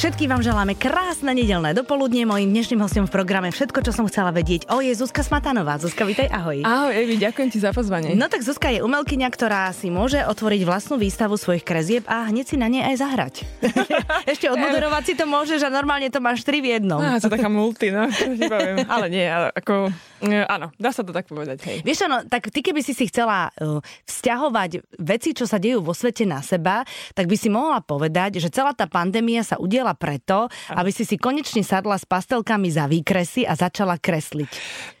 Všetkým vám želáme krásne nedelné dopoludne. Mojím dnešným hostom v programe Všetko, čo som chcela vedieť o je Zuzka Smatanová. Zuzka, vítaj, ahoj. Ahoj, Evi, ďakujem ti za pozvanie. No tak Zuzka je umelkyňa, ktorá si môže otvoriť vlastnú výstavu svojich krezieb a hneď si na nej aj zahrať. Ešte odmoderovať si to môžeš a normálne to máš tri v jednom. Á, to taká multi, no, ale nie, ale ako E, áno, dá sa to tak povedať. Hej. Vieš, no, tak ty keby si si chcela uh, vzťahovať veci, čo sa dejú vo svete na seba, tak by si mohla povedať, že celá tá pandémia sa udiela preto, aby si si konečne sadla s pastelkami za výkresy a začala kresliť.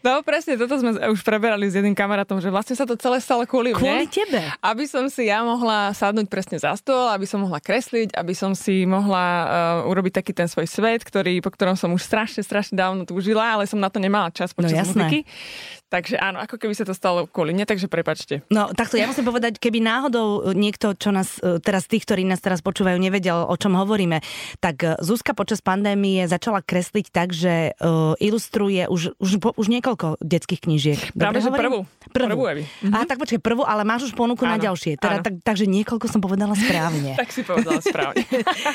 No presne, toto sme už preberali s jedným kamarátom, že vlastne sa to celé stalo kvôli Kvôli mne, tebe. Aby som si ja mohla sadnúť presne za stôl, aby som mohla kresliť, aby som si mohla uh, urobiť taký ten svoj svet, ktorý, po ktorom som už strašne, strašne dávno túžila, ale som na to nemala čas počas no, jasné. Takže áno, ako keby sa to stalo kvôli mne, takže prepačte. No takto, ja musím povedať, keby náhodou niekto, čo nás e, teraz, tých, ktorí nás teraz počúvajú, nevedel, o čom hovoríme, tak e, Zuzka počas pandémie začala kresliť tak, že uh, ilustruje už, už, už niekoľko detských knížiek. Práve, že prvú. Prvú. prvú mhm. A tak počkaj, prvú, ale máš už ponuku áno, na ďalšie. Teda, tak, takže niekoľko som povedala správne. tak si povedala správne.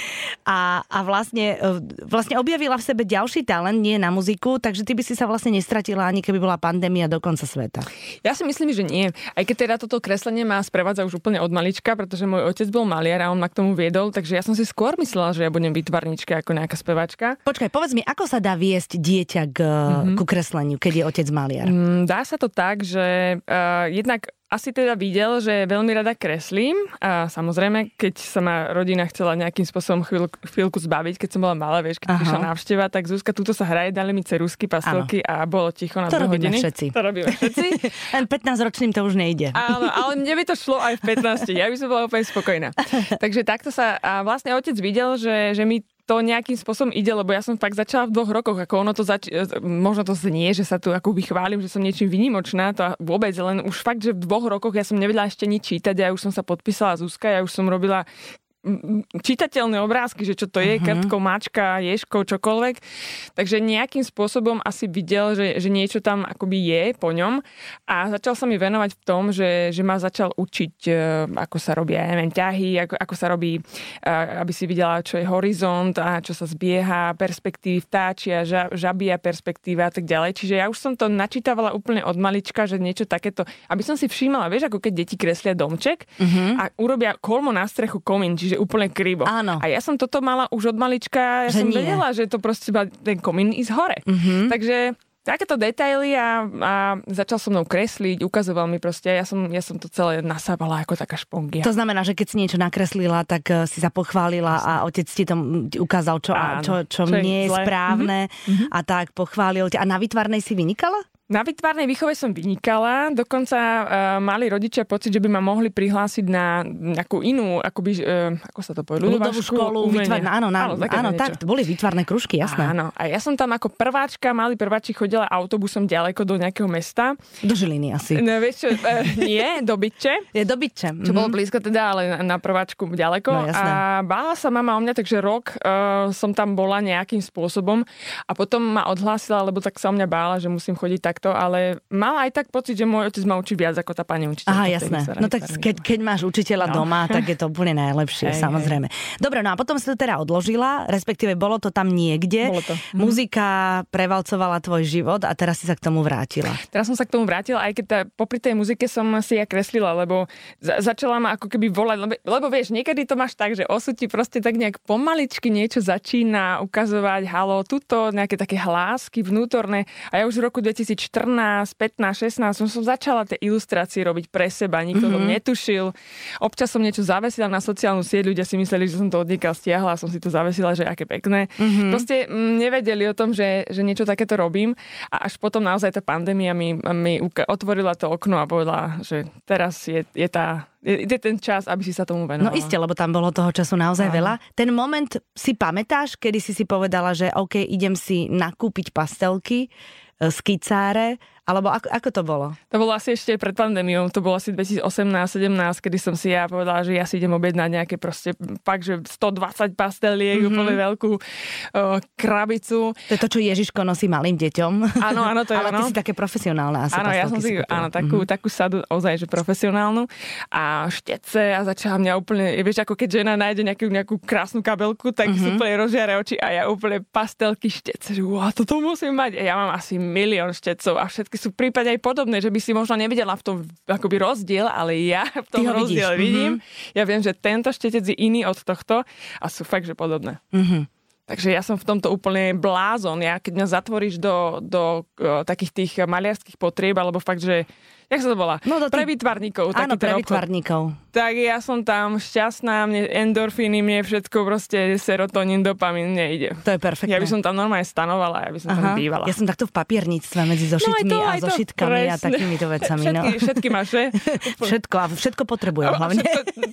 a, a vlastne, vlastne objavila v sebe ďalší talent, nie na muziku, takže ty by si sa vlastne nestratila ani keby bola pandémia do konca sveta. Ja si myslím, že nie. Aj keď teda toto kreslenie má sprevádza už úplne od malička, pretože môj otec bol maliar a on ma k tomu viedol, takže ja som si skôr myslela, že ja budem vytvarnička ako nejaká spevačka. Počkaj, povedz mi, ako sa dá viesť dieťa k, mm-hmm. ku kresleniu, keď je otec maliar? Mm, dá sa to tak, že uh, jednak asi teda videl, že veľmi rada kreslím a samozrejme, keď sa ma rodina chcela nejakým spôsobom chvíľ, chvíľku zbaviť, keď som bola malá, vieš, keď Aha. prišla návšteva, tak Zuzka, túto sa hraje, dali mi cerusky, pastelky ano. a bolo ticho na to dve hodiny. všetci. To robíme všetci. Len 15-ročným to už nejde. Áno, ale mne by to šlo aj v 15. Ja by som bola úplne spokojná. Takže takto sa a vlastne otec videl, že, že mi to nejakým spôsobom ide, lebo ja som fakt začala v dvoch rokoch, ako ono to zač- možno to znie, že sa tu ako chválim, že som niečím vynimočná, to vôbec, len už fakt, že v dvoch rokoch ja som nevedela ešte nič čítať, ja už som sa podpísala Zuzka, ja už som robila čitateľné obrázky, že čo to je, uh-huh. krtko, mačka, ješko, čokoľvek. Takže nejakým spôsobom asi videl, že, že niečo tam akoby je po ňom a začal sa mi venovať v tom, že, že ma začal učiť, e, ako sa ja neviem, ťahy, ako, ako sa robí, e, aby si videla, čo je horizont a čo sa zbieha, perspektívy vtáčia, žabia perspektíva a tak ďalej. Čiže ja už som to načítavala úplne od malička, že niečo takéto, aby som si všímala, vieš, ako keď deti kreslia domček uh-huh. a urobia kolmo na strechu komín, čiže že úplne krivo. Áno. A ja som toto mala už od malička, ja že som nie. vedela, že to proste má ten komín ísť hore. Mm-hmm. Takže takéto detaily a, a začal so mnou kresliť, ukazoval mi proste, ja som, ja som to celé nasávala ako taká špongia. To znamená, že keď si niečo nakreslila, tak uh, si sa pochválila a otec ti to ukázal, čo, Áno, čo, čo, čo nie je správne mm-hmm. a tak pochválil ťa. A na vytvarnej si vynikala? Na vytvárnej výchove som vynikala, dokonca uh, mali rodičia pocit, že by ma mohli prihlásiť na nejakú inú, akoby, uh, ako sa to povie, ľudovú školu, vytvárne, áno, na, áno, áno tak, to boli vytvárne kružky, jasné. Áno, a ja som tam ako prváčka, mali prváči chodila autobusom ďaleko do nejakého mesta. Do Žiliny asi. No, vieš čo, uh, nie, do Bytče. Je do Bytče. Čo mm-hmm. bolo blízko teda, ale na, na prváčku ďaleko. No, jasné. a bála sa mama o mňa, takže rok uh, som tam bola nejakým spôsobom a potom ma odhlásila, lebo tak sa o mňa bála, že musím chodiť tak takto, ale mala aj tak pocit, že môj otec ma učí viac ako tá pani učiteľka. Aha, jasné. No tak keď, keď máš učiteľa no. doma, tak je to úplne najlepšie, hej, samozrejme. Hej. Dobre, no a potom si to teda odložila, respektíve bolo to tam niekde. Bolo to. Mhm. Muzika prevalcovala tvoj život a teraz si sa k tomu vrátila. Teraz som sa k tomu vrátila, aj keď tá, popri tej muzike som si ja kreslila, lebo za, začala ma ako keby volať, lebo, lebo vieš, niekedy to máš tak, že osud ti proste tak nejak pomaličky niečo začína ukazovať, halo, tuto nejaké také hlásky vnútorné. A ja už v roku 2000 14, 15, 16 som, som začala tie ilustrácie robiť pre seba, nikto mm-hmm. to netušil. Občas som niečo zavesila na sociálnu sieť, ľudia si mysleli, že som to od stiahla a som si to zavesila, že aké pekné. Mm-hmm. Proste m, mm, nevedeli o tom, že, že niečo takéto robím a až potom naozaj tá pandémia mi, mi otvorila to okno a povedala, že teraz je, je tá je, ten čas, aby si sa tomu venovala. No iste, lebo tam bolo toho času naozaj Áno. veľa. Ten moment si pamätáš, kedy si si povedala, že OK, idem si nakúpiť pastelky, skicáre Alebo ako, ako to bolo? To bolo asi ešte pred pandémiou, to bolo asi 2018-17, kedy som si ja povedala, že ja si idem objednať nejaké proste fakt, že 120 pasteliek, mm-hmm. úplne veľkú uh, krabicu. To je to, čo Ježiško nosí malým deťom. Áno, áno, to je Ale ono. ty si také profesionálne asi Áno, ja som si, áno, takú, mm-hmm. takú sadu ozaj, že profesionálnu a štece a začala mňa úplne, vieš, ako keď žena nájde nejakú, nejakú krásnu kabelku, tak mm-hmm. úplne rozžiare oči a ja úplne pastelky štece, že wow, toto musím mať. A ja mám asi milión štecov a všetky sú prípadne aj podobné, že by si možno nevidela v tom akoby rozdiel, ale ja v tom rozdiel vidíš. vidím. Mm-hmm. Ja viem, že tento štetec je iný od tohto a sú fakt, že podobné. Mm-hmm. Takže ja som v tomto úplne blázon. Ja, keď mňa zatvoríš do, do uh, takých tých maliarských potrieb, alebo fakt, že jak sa to volá? No, tých... Pre výtvarníkov. Áno, pre výtvarníkov. Tak ja som tam šťastná, mne endorfíny, mne všetko proste serotonín, dopamín, mne ide. To je perfektné. Ja by som tam normálne stanovala, ja by som Aha. tam bývala. Ja som takto v papierníctve medzi zošitmi no, a zošitkami a takýmito vecami. Všetky, no. všetky máš, že? všetko, a všetko potrebujem hlavne.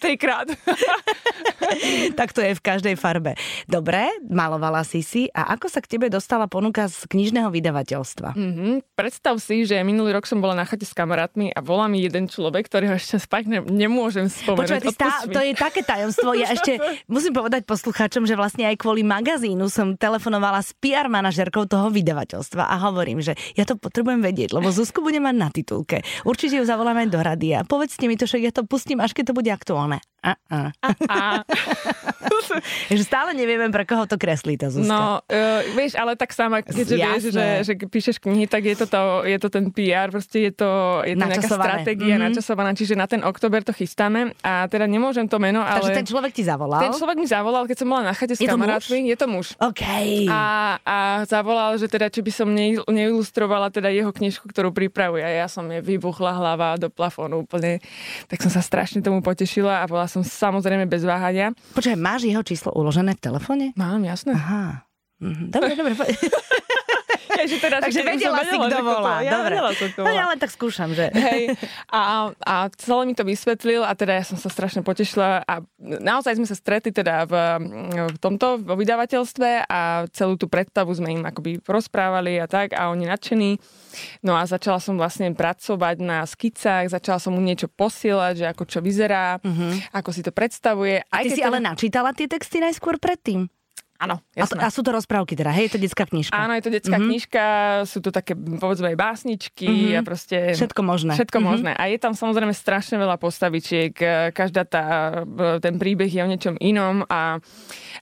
Trikrát. tak to je v každej farbe. Dobre, malovala si si a ako sa k tebe dostala ponuka z knižného vydavateľstva? Mm-hmm. Predstav si, že minulý rok som bola na chate s kamarátmi a volá mi jeden človek, ktorého ešte ne, nemôžem spomenúť. Počúvaj, tá, to je také tajomstvo. Ja ešte musím povedať poslucháčom, že vlastne aj kvôli magazínu som telefonovala s PR manažerkou toho vydavateľstva a hovorím, že ja to potrebujem vedieť, lebo Zuzku bude mať na titulke. Určite ju zavoláme do radia. Povedzte mi to, že ja to pustím, až keď to bude aktuálne. A, a. a, a. že stále nevieme, pre koho to kreslí tá Zuzka. No, uh, vieš, ale tak sama, keďže Jasné. vieš, že, že píšeš knihy, tak je to, to, je to ten PR, proste je to, je to nejaká stratégia mm-hmm. načasovaná, čiže na ten október to chystáme a teda nemôžem to meno, ale... Takže ten človek ti zavolal? Ten človek mi zavolal, keď som bola na chate s je kamarátmi. Je to muž? OK. A, a zavolal, že teda, či by som ne, neilustrovala teda jeho knižku, ktorú pripravuje. A ja som je vybuchla hlava do plafónu úplne. Tak som sa strašne tomu potešila a bola som samozrejme bez váhania. Počkaj, máš jeho číslo uložené v telefóne? Mám, jasné. Aha. Mhm. Dobre, dobre. že teda, Takže že vedela si, kto volá. Ja Dobre. vedela som, No, ja len tak skúšam, že... Hej. A, a celé mi to vysvetlil a teda ja som sa strašne potešila a naozaj sme sa stretli teda v, v tomto vo vydavateľstve a celú tú predstavu sme im akoby rozprávali a tak a oni nadšení. No a začala som vlastne pracovať na skicách, začala som mu niečo posielať, že ako čo vyzerá, uh-huh. ako si to predstavuje. Aj Ty si ale načítala tie texty najskôr predtým? Áno, A, to, a sú to rozprávky teda, hej, je to detská knižka? Áno, je to detská mm-hmm. knižka, sú to také, povedzme, aj básničky mm-hmm. a proste... Všetko možné. Všetko mm-hmm. možné. A je tam samozrejme strašne veľa postavičiek, každá tá, ten príbeh je o niečom inom a,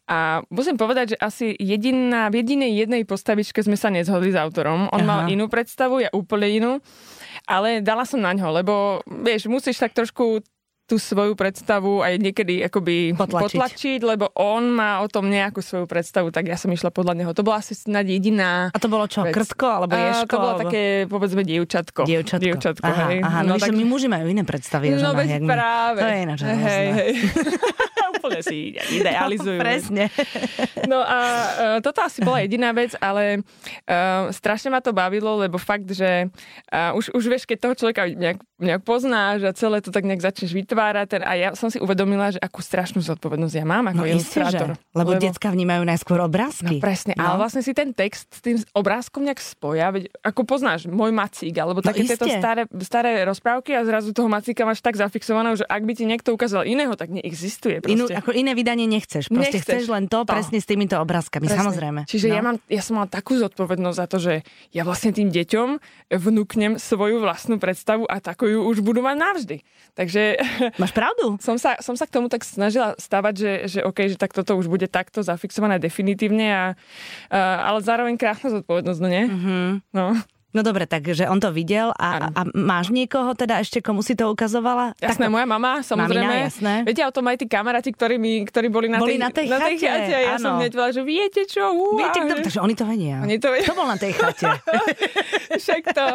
a musím povedať, že asi jediná, v jedinej jednej postavičke sme sa nezhodli s autorom. On Aha. mal inú predstavu, ja úplne inú ale dala som na ňo, lebo vieš, musíš tak trošku tú svoju predstavu aj niekedy akoby potlačiť. potlačiť, lebo on má o tom nejakú svoju predstavu, tak ja som išla podľa neho. To bola asi snad jediná A to bolo čo, vec. krtko alebo ješko? Uh, to bolo alebo... také, povedzme, dievčatko. Dievčatko. dievčatko aha, hej. aha, no, no tak... my muži majú iné predstavy. No veď práve. To je ináč hej, hej. Úplne si idealizujú. No, presne. No a uh, toto asi bola jediná vec, ale uh, strašne ma to bavilo, lebo fakt, že uh, už, už vieš, keď toho človeka nejak, nejak poznáš a celé to tak nejak začneš vytvárať a ja som si uvedomila, že akú strašnú zodpovednosť ja mám ako no, ilustrátor. Isté, že. Lebo, lebo detská vnímajú najskôr obrázky. No presne, no. ale vlastne si ten text s tým obrázkom nejak spoja, veď ako poznáš, môj macík, alebo no, také tieto staré, staré rozprávky a zrazu toho macíka máš tak zafixovaného, že ak by ti niekto ukázal iného, tak neexistuje. Inú, ako iné vydanie nechceš. Proste nechceš. chceš len to, to presne s týmito obrázkami, presne. samozrejme. Čiže no. ja, mám, ja som mala takú zodpovednosť za to, že ja vlastne tým deťom vnúknem svoju vlastnú predstavu a takú ju už budú mať navždy. Takže... Máš pravdu? Som sa, som sa k tomu tak snažila stavať, že, že OK, že tak toto už bude takto zafixované definitívne, a, a, ale zároveň krásna zodpovednosť, no nie? Mm-hmm. No. No dobre, takže on to videl a, a máš niekoho teda ešte, komu si to ukazovala? Jasné, tak, moja mama, samozrejme. Mamina, jasné. Viete o tom aj tí kamaráti, ktorí, mi, ktorí boli na boli tej, na tej na tej chate. chate. Ja som hneď že viete čo? Uá, viete, kto, takže oni to vedia. Oni to vedia. Kto bol na tej chate? Však to.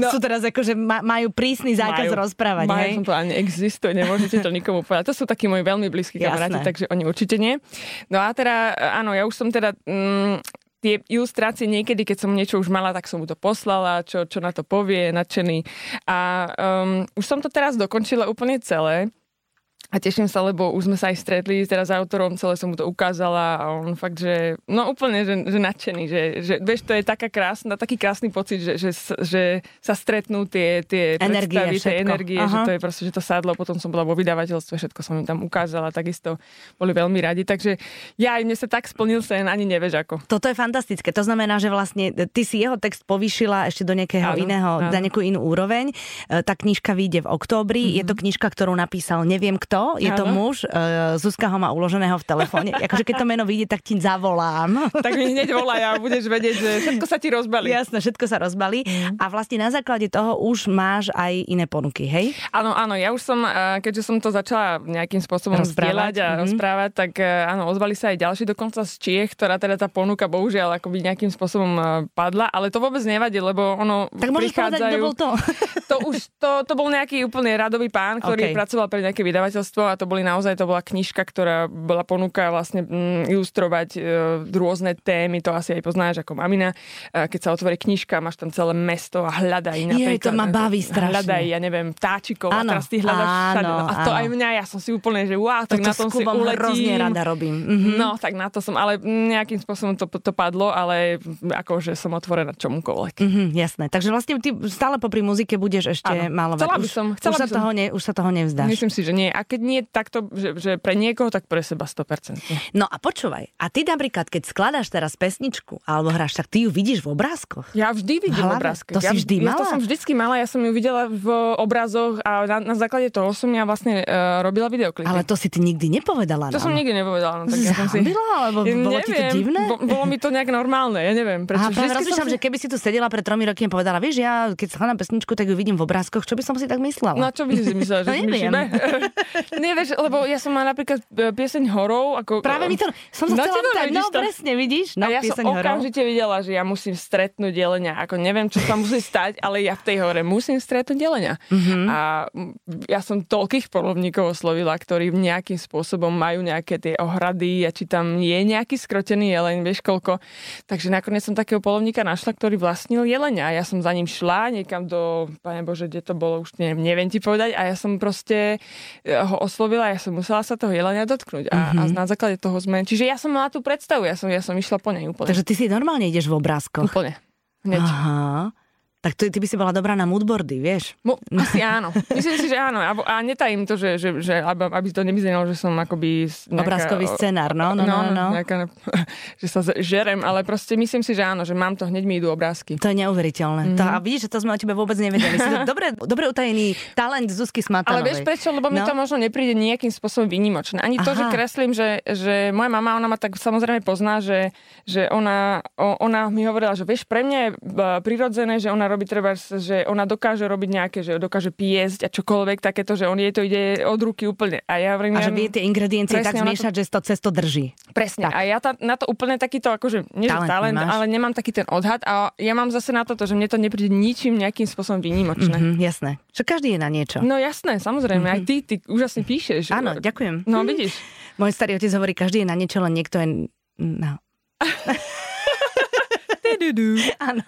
No. Sú teraz ako, že majú prísny zákaz majú, rozprávať, majú, hej? som povedala, neexistuje, nemôžete to nikomu povedať. To sú takí moji veľmi blízki kamaráti, takže oni určite nie. No a teda, áno, ja už som teda... Mm, tie ilustrácie niekedy, keď som niečo už mala, tak som mu to poslala, čo, čo na to povie, nadšený. A um, už som to teraz dokončila úplne celé. A teším sa, lebo už sme sa aj stretli teraz s autorom, celé som mu to ukázala a on fakt, že no úplne, že, že nadšený, že, že vieš, to je taká krásna, taký krásny pocit, že, že, že sa stretnú tie, tie energie, predstavy, všetko. tie energie, Aha. že to je proste, že to sadlo, potom som bola vo vydavateľstve, všetko som im tam ukázala, takisto boli veľmi radi, takže ja aj mne sa tak splnil sen, ani nevieš ako. Toto je fantastické. To znamená, že vlastne ty si jeho text povýšila ešte do nejakého Áno, iného, áno. na nejakú inú úroveň. E, Tá knižka vyjde v októbri. Mm-hmm. Je to knižka, ktorú napísal neviem kto. Je to. Áno. muž. e, Zuzka ho má uloženého v telefóne. akože keď to meno vyjde, tak ti zavolám. Tak mi hneď volaj a budeš vedieť, že všetko sa ti rozbalí. Jasné, všetko sa rozbalí. Mhm. A vlastne na základe toho už máš aj iné ponuky, hej? Áno, áno, ja už som, eh, keďže som to začala nejakým spôsobom Rozprávať, a mhm. rozprávať, tak eh, áno, ozvali sa aj ďalší, dokonca z Čiech, ktorá teda tá ponuka bohužiaľ akoby nejakým spôsobom padla, ale to vôbec nevadí, lebo ono Tak môžeš povedať, kto bol to. to už, to, to bol nejaký úplne radový pán, ktorý OK. okay. pracoval pre nejaké vydavateľstvo a to boli naozaj, to bola knižka, ktorá bola ponuka vlastne mm, ilustrovať e, rôzne témy, to asi aj poznáš ako mamina. E, keď sa otvorí knižka, máš tam celé mesto a hľadaj napríklad. to ma baví strašne. Hľadaj, ja neviem, vtáčikov Áno, a teraz ty hľadaš všade. áno, No, a to áno. aj mňa, ja som si úplne, že wow, tak Toto na tom si Kubom hrozne uletím. rada robím. Mhm. No, tak na to som, ale nejakým spôsobom to, to padlo, ale akože som otvorená čomukoľvek. Mhm, jasné. Takže vlastne ty stále popri muzike budeš ešte Áno. malovať. Chcela by už, som- už, chcela sa by som. toho ne, už sa toho nevzdáš. Myslím si, že nie. A keď nie takto, že, že pre niekoho, tak pre seba 100%. No a počúvaj, a ty napríklad, keď skladáš teraz pesničku alebo hráš, tak ty ju vidíš v obrázkoch. Ja vždy vidím hlave? obrázky. To si ja, vždy ja to mala? som vždycky mala, ja som ju videla v obrazoch a na, na základe toho som ja vlastne uh, robila videoklipy. Ale to si ty nikdy nepovedala to nám. som nikdy nepovedala. No, tak ja som si... Alebo Ja bolo ti to neviem, divné? Bo, bolo mi to nejak normálne, ja neviem. Prečo. Aha, rozmýšľam, som že keby si tu sedela pred tromi roky a povedala, vieš, ja keď skladám pesničku, tak ju vidím v obrázkoch, čo by som si tak myslela? No čo by si myslela, že No, neviem. Nie, vieš, lebo ja som mala napríklad e, pieseň horov. Ako, Práve mi to, som sa chcela pýtať, no to? presne, vidíš? No, a ja som horov. okamžite videla, že ja musím stretnúť jelenia. Ako neviem, čo sa musí stať, ale ja v tej hore musím stretnúť jelenia. Mm-hmm. A ja som toľkých polovníkov oslovila, ktorí nejakým spôsobom majú nejaké tie ohrady a či tam je nejaký skrotený jeleň, vieš koľko. Takže nakoniec som takého polovníka našla, ktorý vlastnil jelenia. A ja som za ním šla niekam do, pane Bože, kde to bolo, už neviem, neviem ti povedať. A ja som proste e, ho oslovila, ja som musela sa toho jelenia dotknúť. A, mm-hmm. a na základe toho sme... Čiže ja som mala tú predstavu, ja som, ja som išla po nej úplne. Takže ty si normálne ideš v obrázkoch. Úplne. Hneď. Aha. Tak ty, ty by si bola dobrá na moodboardy, vieš? Mo, asi áno. Myslím si, že áno. A, a netajím to, že, že, že aby, aby to nevyznelo, že som akoby... Nejaká, Obrázkový scenár, no, no, no, no. Nejaká, že sa žerem, ale proste myslím si, že áno, že mám to, hneď mi idú obrázky. To je neuveriteľné. Mm-hmm. To, a vidíš, že to sme o tebe vôbec nevedeli. Si to dobre, dobre utajený talent Zuzky Ale Smatanovej. vieš prečo? Lebo mi No. to možno nepríde nejakým spôsobom výnimočné. Ani to, Aha. že kreslím, že, že moja mama, ona ma tak samozrejme pozná, že, že ona, ona mi hovorila, že vieš, pre mňa je e, prirodzené, že ona robí treba, že ona dokáže robiť nejaké, že dokáže piesť a čokoľvek takéto, že on jej to ide od ruky úplne. A ja hovorím, A že vie tie ingrediencie tak ona to- zmiešať, že to cesto drží. Presne. Tak. A ja ta, na to úplne takýto, akože, nie Talent talent, nemáš? ale nemám taký ten odhad a ja mám zase na toto, že mne to nepríde ničím nejakým spôsobom výnimočné. Mhm, jasné. Čo každý je na niečo. No jasné, samozrejme, aj ty, ty úžasne píšeš. Mhm. Áno, ďakujem. No vidíš. Môj starý otec hovorí, každý je na niečo, len niekto je... No. Áno.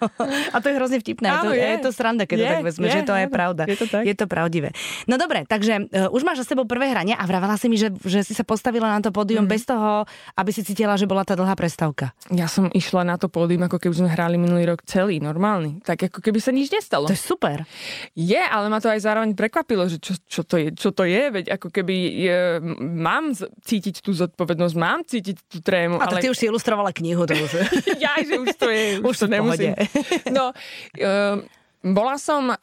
A to je hrozne vtipné. Áno, to, je. je. je to sranda, keď to Je, tak vezme, je, že to je áno. pravda. Je to tak. je to pravdivé. No dobre, takže uh, už máš za sebou prvé hranie a vravala si mi, že, že si sa postavila na to pódium Mhm. bez toho, aby si cítila, že bola tá dlhá prestávka. Ja som išla na to pódium, ako keby sme hrali minulý rok celý, normálny. Tak ako keby sa nič nestalo. To je super. Je, ale ma to aj zároveň prekvapilo, že čo, čo, to, je, čo to je, veď ako keby je, mám cítiť tú zodpovednosť, mám cítiť tú trému, A tak ale... ty už si ilustrovala knihu, to už. ja, že už to je, už, Už to nemusím. No, uh, bola som uh,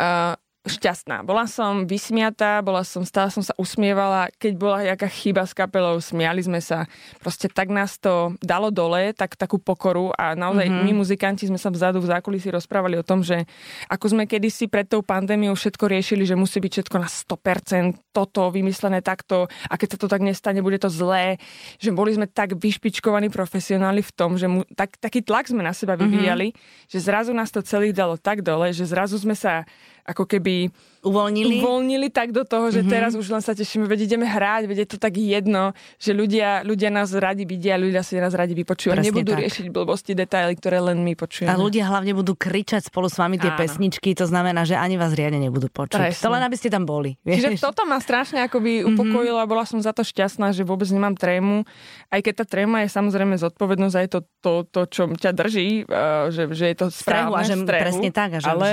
šťastná, bola som vysmiatá, bola som, stále som sa usmievala, keď bola nejaká chyba s kapelou, smiali sme sa. Proste tak nás to dalo dole, tak takú pokoru a naozaj mm-hmm. my muzikanti sme sa vzadu v zákulisí rozprávali o tom, že ako sme kedysi pred tou pandémiou všetko riešili, že musí byť všetko na 100%, toto vymyslené takto a keď sa to tak nestane, bude to zlé, že boli sme tak vyšpičkovaní profesionáli v tom, že mu, tak, taký tlak sme na seba vyvíjali, mm-hmm. že zrazu nás to celý dalo tak dole, že zrazu sme sa ako keby uvoľnili. uvoľnili tak do toho, že mm-hmm. teraz už len sa tešíme, veď ideme hrať, veď je to tak jedno, že ľudia, ľudia nás radi vidia, ľudia si nás radi vypočujú. Presne Nebudú tak. riešiť blbosti, detaily, ktoré len my počujeme. A ľudia hlavne budú kričať spolu s vami tie Áno. pesničky, to znamená, že ani vás riadne nebudú počuť. Presne. To len aby ste tam boli. Vieš? Čiže toto ma strašne akoby mhm. upokojilo mm-hmm. a bola som za to šťastná, že vôbec nemám trému. Aj keď tá tréma je samozrejme zodpovednosť, aj to, to, to čo ťa drží, uh, že, že je to správne, strehu, a že strehu, presne tak. A že, ale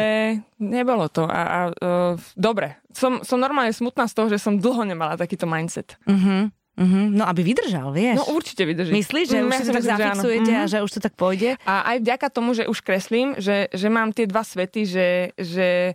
nebolo to. A, a uh, dobre, som, som normálne smutná z toho, že som dlho nemala takýto mindset. Uh-huh. Uh-huh. No, aby vydržal, vieš. No určite vydrží. Myslíš, že mm, už si to tak zafixujete uh-huh. a že už to tak pôjde? A aj vďaka tomu, že už kreslím, že, že mám tie dva svety, že, že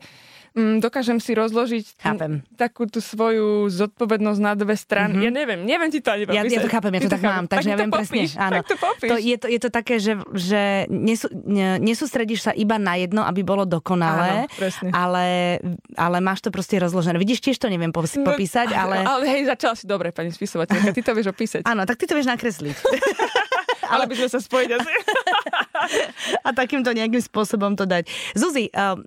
dokážem si rozložiť chápem. takú tú svoju zodpovednosť na dve strany. Mm-hmm. Ja neviem, neviem ti to ani ja, ja to chápem, ja to tak mám, takže ja viem presne. Áno. to, to, je, to, je to také, že, že nesú, ne, nesústredíš sa iba na jedno, aby bolo dokonalé, Áno, ale, ale máš to proste rozložené. Vidíš, tiež to neviem popísať, no, popísať, ale... Ale hej, začala si dobre, pani spisovateľka, ty to vieš opísať. Áno, tak ty to vieš nakresliť. ale by sme sa spojiť asi. a takýmto nejakým spôsobom to dať. Zuzi, uh,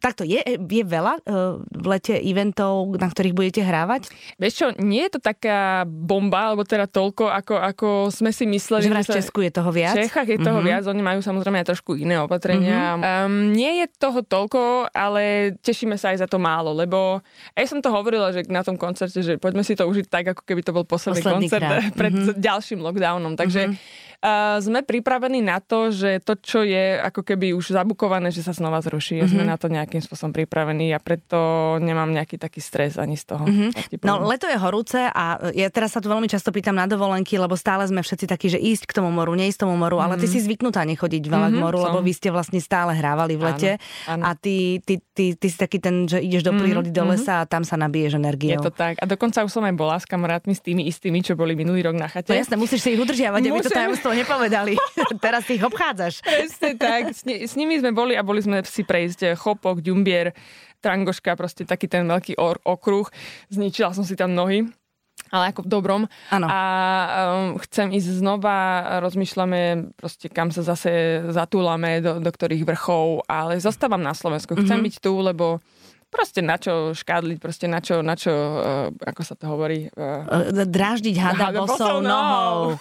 takto je, je veľa uh, v lete eventov, na ktorých budete hrávať? Vieš čo, nie je to taká bomba, alebo teda toľko, ako, ako sme si mysleli. Že v Česku je toho viac? V Čechách je toho uh-huh. viac, oni majú samozrejme aj trošku iné opatrenia. Uh-huh. Um, nie je toho toľko, ale tešíme sa aj za to málo, lebo aj som to hovorila, že na tom koncerte, že poďme si to užiť tak, ako keby to bol posledný, posledný koncert krát. pred uh-huh. ďalším lockdownom. Takže uh-huh Uh, sme pripravení na to, že to, čo je ako keby už zabukované, že sa znova zruší. Mm-hmm. Sme na to nejakým spôsobom pripravení a preto nemám nejaký taký stres ani z toho. Mm-hmm. No leto je horúce a ja teraz sa tu veľmi často pýtam na dovolenky, lebo stále sme všetci takí, že ísť k tomu moru, neísť tomu moru, mm-hmm. ale ty mhm. si zvyknutá nechodiť veľa mm-hmm, k moru, som. lebo vy ste vlastne stále hrávali v lete áno, áno. a ty, ty, ty, ty, si taký ten, že ideš do mhm, prírody, mm-hmm. do lesa a tam sa nabiješ energiou. Je to tak. A dokonca už som aj bola s kamarátmi s tými istými, čo boli minulý rok na chate. No jasné, musíš si ich udržiavať, aby to tajomstvo nepovedali. Teraz ich obchádzaš. Presne tak. S, s nimi sme boli a boli sme si prejsť eh, Chopok, Ďumbier, Trangoška, proste taký ten veľký or- okruh. Zničila som si tam nohy ale ako v dobrom. Ano. A um, chcem ísť znova, rozmýšľame proste, kam sa zase zatúlame, do, do ktorých vrchov, ale zostávam na Slovensku. Chcem mm-hmm. byť tu, lebo proste na čo škádliť, proste na čo, na čo uh, ako sa to hovorí? Uh, Dráždiť hada bosou nohou.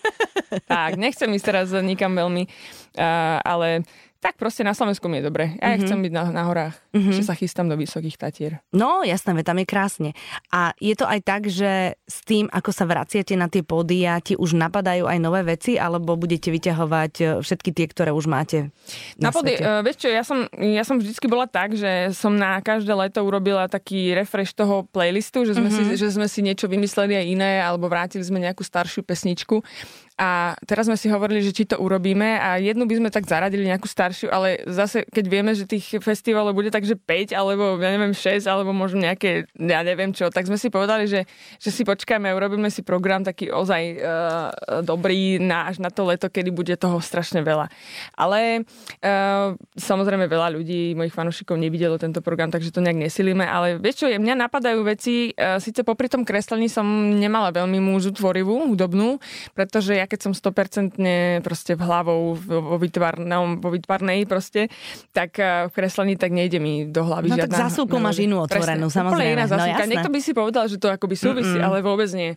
tak, nechcem ísť teraz nikam veľmi, uh, ale tak proste na Slovensku mi je dobre. Ja mm-hmm. chcem byť na, na horách, mm-hmm. že sa chystám do vysokých tatier. No, jasné, tam je krásne. A je to aj tak, že s tým, ako sa vraciate na tie pódia, ti už napadajú aj nové veci, alebo budete vyťahovať e, všetky tie, ktoré už máte na, na pody, uh, Vieš čo, ja som, ja som vždycky bola tak, že som na každé leto urobila taký refresh toho playlistu, že sme, mm-hmm. si, že sme si niečo vymysleli aj iné, alebo vrátili sme nejakú staršiu pesničku. A teraz sme si hovorili, že či to urobíme a jednu by sme tak zaradili nejakú staršiu, ale zase keď vieme, že tých festivalov bude tak, že 5 alebo ja neviem 6 alebo možno nejaké, ja neviem čo, tak sme si povedali, že, že si počkáme urobíme si program taký ozaj uh, dobrý na, až na to leto, kedy bude toho strašne veľa. Ale uh, samozrejme veľa ľudí, mojich fanúšikov nevidelo tento program, takže to nejak nesilíme, ale vieš čo, mňa napadajú veci, uh, síce popri tom kreslení som nemala veľmi múžu tvorivú, hudobnú, pretože ja keď som 100% proste v hlavou vo, vytvarnom, vo vytvarnej proste, tak v kreslení tak nejde mi do hlavy no, žiadna... tak zásuvku máš inú otvorenú, Presne, samozrejme. iná zásuvka. No, Niekto by si povedal, že to akoby súvisí, Mm-mm. ale vôbec nie.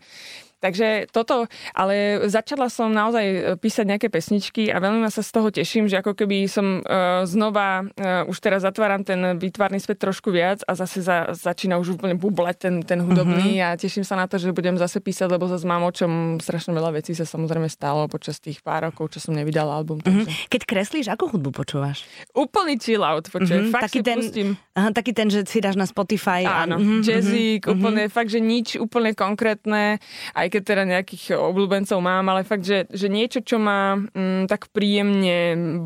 Takže toto, ale začala som naozaj e, písať nejaké pesničky a veľmi sa z toho teším, že ako keby som uh, znova, uh, už teraz zatváram ten výtvarný svet trošku viac a zase za, začína už úplne bublať ten, ten hudobný mm-hmm. a teším sa na to, že budem zase písať, lebo zase mám o čom strašne veľa vecí sa samozrejme stalo počas tých pár rokov, čo som nevydala album. Takže... Mm-hmm. Keď kreslíš, akú hudbu počúvaš? Úplný chill out, počujem. Mm-hmm. Fakt taký, ten, pustím. aha, taký ten, že si dáš na Spotify. Áno, a... mm-hmm, jazzík, mm-hmm. úplne, fakt, že nič úplne konkrétne, aj keď teda nejakých obľúbencov mám, ale fakt, že, že niečo, čo má mm, tak príjemne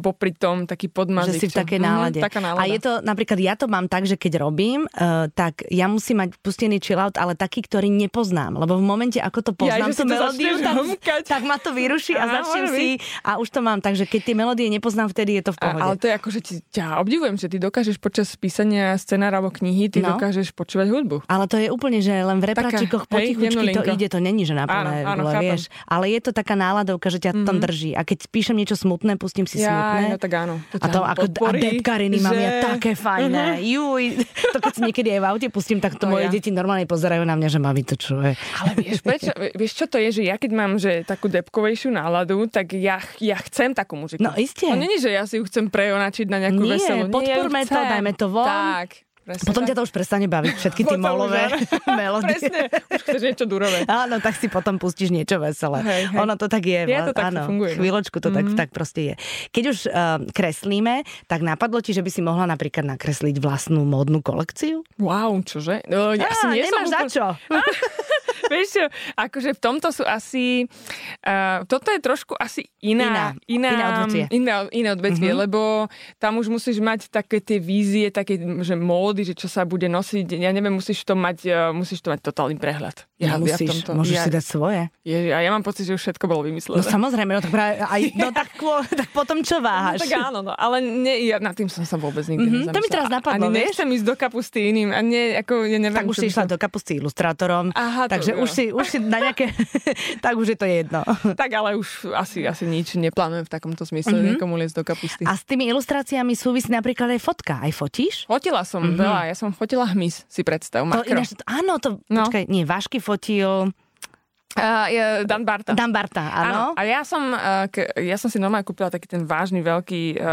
popri tom, taký podmazik. Že si v takej mhm, nálade. Mm, taká nálada. A je to, napríklad ja to mám tak, že keď robím, uh, tak ja musím mať pustený chillout, ale taký, ktorý nepoznám. Lebo v momente, ako to poznám, ja, tú melódiu, tak, tak ma to vyruší a, a začnem si a už to mám. Takže keď tie melódie nepoznám, vtedy je to v pohode. A, ale to je ako, že ti, ťa obdivujem, že ty dokážeš počas písania scenára alebo knihy, ty no. dokážeš počúvať hudbu. Ale to je úplne, že len v repračikoch potichučky to ide, to není, že na plné, Áno, áno, chápem. vieš. Ale je to taká náladovka, že ťa tam drží. A keď píšem niečo smutné, pustím si Ja, smutné. no tak áno. A to ako a podporí, depkariny mám ja že- také fajné. Juj, to keď si niekedy aj v aute pustím, tak to No moje ja. deti normálne pozerajú na mňa, že mami to čuje. Ale vieš, prečo, vieš, čo to je, že ja keď mám že takú depkovejšiu náladu, tak ja, ja chcem takú muziku. No, iste. To není, že ja si ju chcem prejonačiť na nejakú Nie, veselú. podporme ja to, dajme to von. Tak. Presne Potom tak. ťa to už prestane baviť, všetky tie molové melódie. Presne, už chceš niečo durové. Áno, tak si potom pustíš niečo veselé. Hej, hej. Ono to tak je. Je to tak, áno, funguje, no. chvíľočku to tak, tak proste je. Keď už uh, kreslíme, tak napadlo ti, že by si mohla napríklad nakresliť vlastnú módnu kolekciu? Wow, čože? No, ja Á, nie nemáš som za čo. Vieš akože v tomto sú asi... Uh, toto je trošku asi iná... Iná- iné odvetvie. Iné, iné odvetvie, mm-hmm. lebo tam už musíš mať také tie vízie, také, že módy, že čo sa bude nosiť. Ja neviem, musíš to mať, uh, musíš to mať totálny prehľad. Ja, Nemusíš, ja tomto, môžeš ja, si dať svoje. Je, a ja mám pocit, že už všetko bolo No vymyslené. samozrejme, no tak, práve, aj, no, tak, kô- tak potom čo No, váhaš? tak áno, no, ale nie, ja nad tým som sa vôbec nikdy Mhm, to mi teraz napadlo, Ani nechcem ísť do kapusty iným a nie, ako, ja neviem, tak už si išla som- do kapusty ilustrátorom, Aha, takže už si, už si na nejaké, tak už je to jedno. Tak ale už asi, asi nič neplánujem v takomto zmysle, Mhm. mm-hmm. niekomu liesť do kapusty. A s tými ilustráciami súvisí napríklad aj fotka. Aj fotíš? Fotila som mm-hmm. veľa, ja som fotila hmyz, si predstav, To makro. ináč, áno, to, No. počkaj, nie, Vášky fotil Uh, je Dan Barta. Dan Barta, áno. A ja som, uh, ke, ja som si normálne kúpila taký ten vážny veľký uh,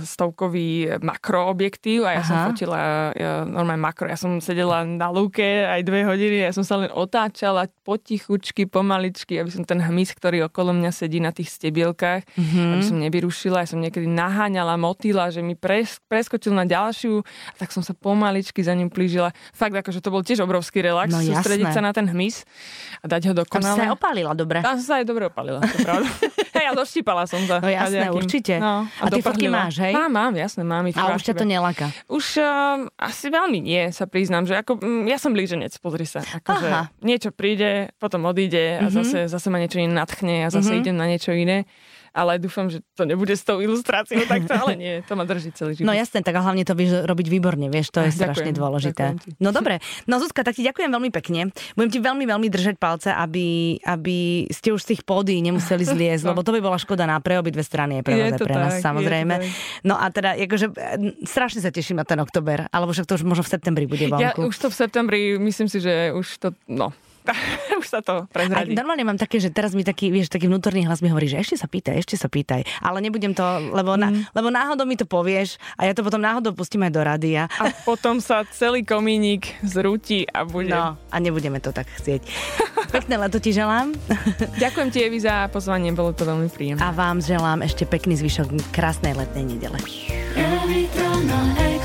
stovkový makroobjektív a ja som Aha. fotila uh, normálne makro. Ja som sedela na lúke aj dve hodiny, ja som sa len otáčala potichučky, pomaličky, aby som ten hmyz, ktorý okolo mňa sedí na tých stebielkách, Mhm. mm-hmm. aby som nevyrušila. Ja som niekedy naháňala motýla, že mi pres, preskočil na ďalšiu, a tak som sa pomaličky za ním plížila. Fakt, akože to bol tiež obrovský relax, No, sústrediť jasné. sa na ten hmyz a dať ho do Tam si sa aj opálila, dobre. Tam sa aj dobre opalila, to pravda. Hej, a doštípala som sa. No jasné, kadejakým. určite. No, A ty fotky máš, hej? Mám, mám, jasné, mám ich. A už ťa to ne... neláka. Už uh, asi veľmi nie, sa priznám, že ako, mm, ja som blíženec, pozri sa. Akože niečo príde, potom odíde a zase, zase ma niečo iné natchne a zase idem na niečo iné. Ale dúfam, že to nebude s tou ilustráciou takto, ale nie, to ma drží celý život. No jasné, tak a hlavne to vieš robiť výborne, vieš, to je Ďakujem, strašne dôležité. No dobre, no Zuzka, tak ti ďakujem veľmi pekne. Budem ti veľmi, veľmi držať palce, aby, aby ste už z tých pódy nemuseli zliezť, No. lebo to by bola škoda na pre obidve strany, je pre Je pre nás tak, samozrejme. No a teda, akože strašne sa teším na ten oktober, alebo však to už možno v septembri bude Ja vonku. už to v septembri, myslím si, že už to, no, už sa to A prezradí. normálne mám také, že teraz mi taký, vieš, taký vnútorný hlas mi hovorí, že ešte sa pýtaj, ešte sa pýtaj. Ale nebudem to, lebo, na, Mm. lebo náhodou mi to povieš a ja to potom náhodou pustím aj do rádia. A potom sa celý komínik zrúti a bude. No a nebudeme to tak chcieť. Pekné leto ti želám Ďakujem ti, Evi, za pozvanie, bolo to veľmi príjemné. a vám želám ešte pekný zvyšok krásnej letnej nedele. I